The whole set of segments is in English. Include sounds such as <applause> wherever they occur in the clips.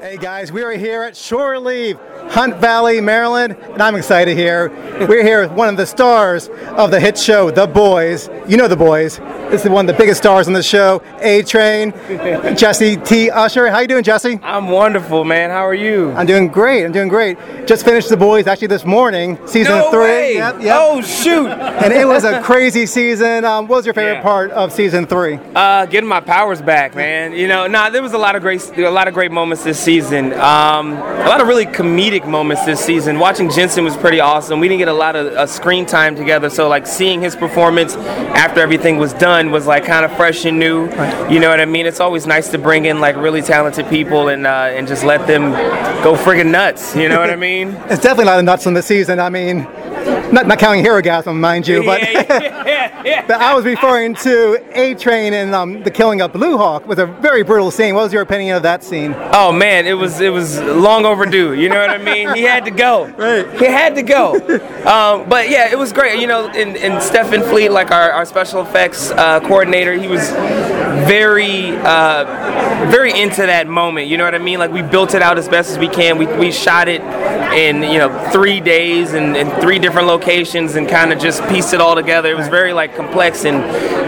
Hey guys, we are here at Shore Leave, Hunt Valley, Maryland, and I'm excited here. We're here with one of the stars of the hit show, The Boys. You know The Boys. This is one of the biggest stars on the show, A Train, Jesse T. Usher. How you doing, Jesse? I'm wonderful, man. How are you? I'm doing great. I'm doing great. Just finished The Boys actually this morning, season no three. Way. Yep, yep. Oh shoot! <laughs> and it was a crazy season. Um, what was your favorite Yeah. part of season three? Uh, getting my powers back, man. You know, nah, there was a lot of great, a lot of great moments this season. Um, a lot of really comedic moments this season. Watching Jensen was pretty awesome. We didn't get a lot of uh, screen time together, so like seeing his performance after everything was done was like kind of fresh and new. You know what I mean? It's always nice to bring in like really talented people and uh, and just let them go friggin' nuts. You know what I mean? It's definitely not a nuts on the season. I mean, not, not counting Herogasm, mind you, but. yeah, yeah, <laughs> yeah. But I was referring to A Train and um, the killing of Blue Hawk was a very brutal scene. What was your opinion of that scene? Oh man, it was it was long overdue. You know what I mean? He had to go. <laughs> Right. He had to go. Um, but yeah, it was great. You know, and, and Stephan Fleet, like our, our special effects uh, coordinator, he was very uh, very into that moment. You know what I mean? Like we built it out as best as we can. We, we shot it in you know three days and in three different locations and kind of just pieced it all together. It was very like complex and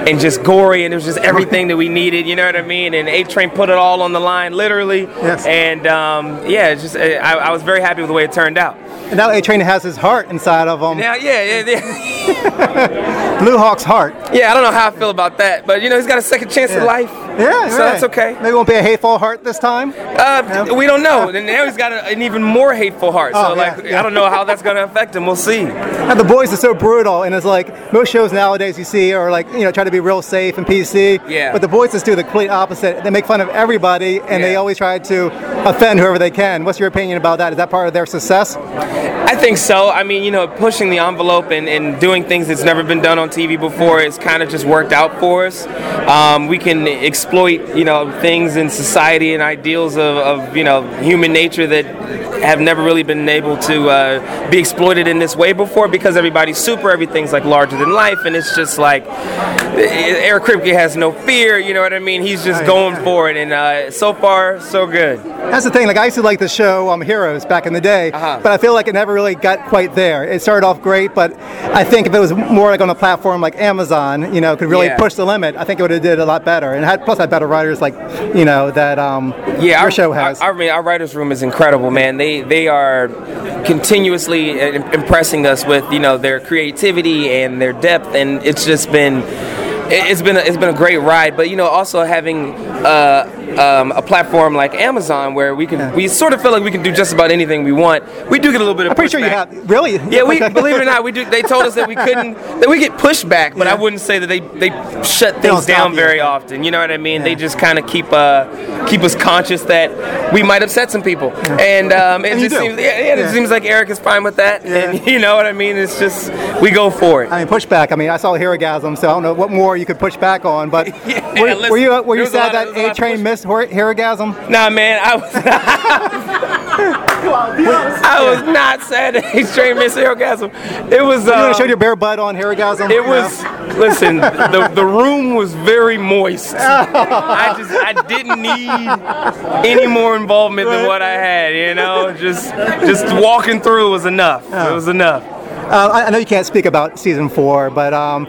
and just gory and it was just everything that we needed. You know what I mean? And A Train put it all on the line, literally. Yes. And um, yeah, it's just I, I was very happy with the way it turned out. And now A Train has his heart inside of him. Now, yeah, yeah, yeah. <laughs> Blue Hawk's heart. yeah. I don't know how I feel about that, but you know, he's got a second chance Yeah. at life. Yeah, so right. that's okay. Maybe it won't be a hateful heart this time. Uh, we don't know. And now he's got a, an even more hateful heart. So Oh, yeah, like, yeah. I don't know how that's gonna affect him. We'll see. Now the boys are so brutal, and it's like most shows nowadays you see are like you know try to be real safe and PC. Yeah. But the boys just do the complete opposite. They make fun of everybody, and they always try to offend whoever they can. What's your opinion about that? Is that part of their success? I think so. I mean, you know, pushing the envelope and, and doing things that's never been done on TV before has kind of just worked out for us. Um, we can exploit, you know, things in society and ideals of, of, you know, human nature that have never really been able to uh, be exploited in this way before because everybody's super, everything's like larger than life, and it's just like Eric Kripke has no fear, you know what I mean? He's just going for it, and uh, so far, so good. That's the thing. Like I used to like the show um, Heroes back in the day, Uh-huh. but I feel like it never really got quite there. It started off great, but I think if it was more like on a platform like Amazon, you know, could really Yeah. push the limit. I think it would have did a lot better, and had, plus had better writers like, you know, that um, yeah, our show has. Our, I mean, our writers' room is incredible, man. They they are continuously impressing us with you know their creativity and their depth, and it's just been it- it's been a, it's been a great ride. But you know, also having uh, um, a platform like Amazon where we can we sort of feel like we can do just about anything we want. We do get a little bit of I'm pretty sure you have. Really? Yeah, we believe it or not, we do. They told us that we couldn't, that we get pushback, but I wouldn't say that they they shut things stop down very often. You know what I mean? They just kind of keep uh keep us conscious that we might upset some people, and um, it And just seems yeah, yeah, Yeah. it seems like Eric is fine with that, and <laughs> you know what I mean? It's just we go for it. I mean, pushback. I mean, I saw Herogasm, so I don't know what more you could push back on. But <laughs> Yeah, were, listen, were you were you was a lot sad of- there was that a lot A of Train missed Hor- Herogasm? Nah, man, I was <laughs> I was not sad that he's trained Miss Orgasm. It was. You Uh, want to show your bare butt on Herogasm? It was. Listen, the, the room was very moist. <laughs> I just I didn't need any more involvement than what I had. You know, just just walking through was enough. It was enough. Uh, I I know you can't speak about season four, but um,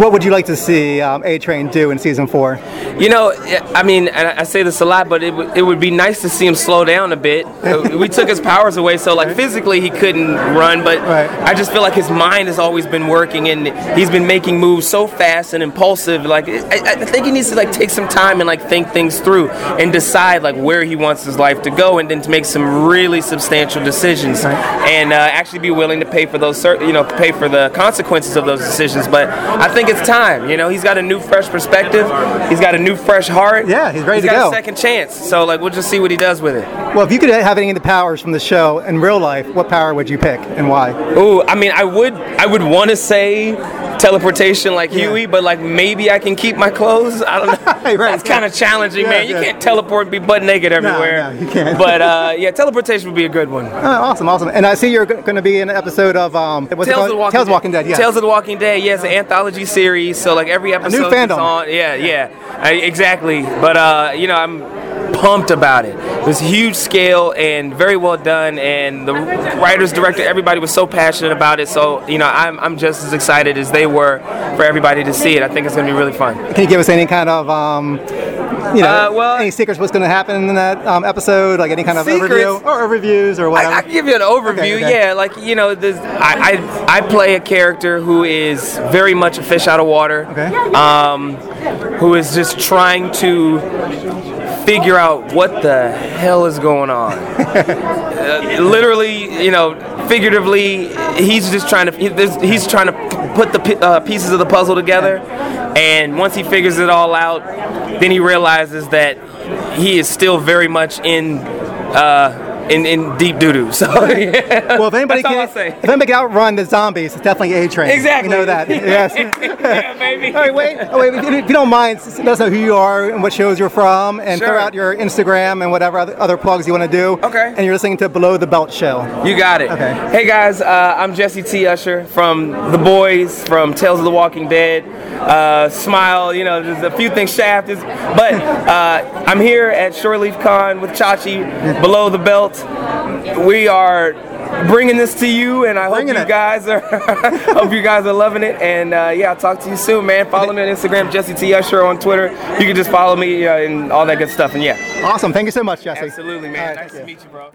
what would you like to see um, A Train do in season four? You know, I mean, and I say this a lot, but it, would it would be nice to see him slow down a bit. <laughs> Uh, we took his powers away, so like physically he couldn't run, but Right. I just feel like his mind has always been working, and he's been making moves so fast and impulsive. Like I, I think he needs to like take some time and like think things through and decide like where he wants his life to go, and then to make some really substantial decisions, and uh, actually be willing to pay for those, cer- you know, pay for the consequences of those decisions. But I think it's time. You know, he's got a new, fresh perspective. He's got a new, fresh heart. Yeah, he's ready He's to got go. a second chance. So like, we'll just see what he does with it. Well, if you could have any of the powers from the show in real life, what power would you pick and why? Ooh, I mean, I would, I would want to say teleportation like Hughie, but like maybe I can keep my clothes. I don't know. <laughs> Right, That's kind of challenging, Yeah, man. You can't teleport and be butt naked everywhere. no, you can't. But uh, yeah, teleportation would be a good one. Oh, awesome, awesome. And I see you're going to be in an episode of um, Tales of the Walking Tales of Dead. Walking Dead. Yeah. Tales of the Walking Dead. Yeah, it's an anthology series. So like every episode is fandom. on. Yeah, yeah, I, exactly. But uh, you know, I'm pumped about it. It was huge scale and very well done, and the writers, director, everybody was so passionate about it. So you know, I'm, I'm just as excited as they were for everybody to see it. I think it's going to be really fun. Can you give us any kind of, um, you know, Uh, well- any secrets what's going to happen in that um, episode? Like any kind of Secrets? overview or reviews or whatever? I, I can give you an overview. Okay, okay. Yeah, like you know, this, I, I I play a character who is very much a fish out of water. Okay. Um, who is just trying to figure out what the hell is going on. <laughs> Uh, literally, you know, figuratively, he's just trying to he's trying to put the uh, pieces of the puzzle together. And once he figures it all out, then he realizes that he is still very much in. Uh, in, in deep doo doo. So <laughs> yeah. well, if anybody can, if anybody can outrun the zombies, it's definitely A Train. Exactly. You know that. <laughs> yes. yeah, baby. All right, wait. Oh, wait. If you don't mind, let us know who you are and what shows you're from, and throw out your Instagram and whatever other, other plugs you want to do. Okay. And you're listening to Below the Belt Show. You got it. Okay. Hey guys, uh, I'm Jesse T. Usher from The Boys, from Tales of the Walking Dead, uh, Smile. You know, there's a few things. Shaft is, but uh, I'm here at Shore Leave Con with Chachi, Below the Belt. We are bringing this to you, and I hope you it. guys are <laughs> hope you guys are loving it. And uh, yeah, I'll talk to you soon, man. Follow me on Instagram, Jesse T. Usher on Twitter. You can just follow me uh, and all that good stuff. And yeah, Awesome. Thank you so much, Jesse. absolutely, man. right, nice to you. meet you, bro.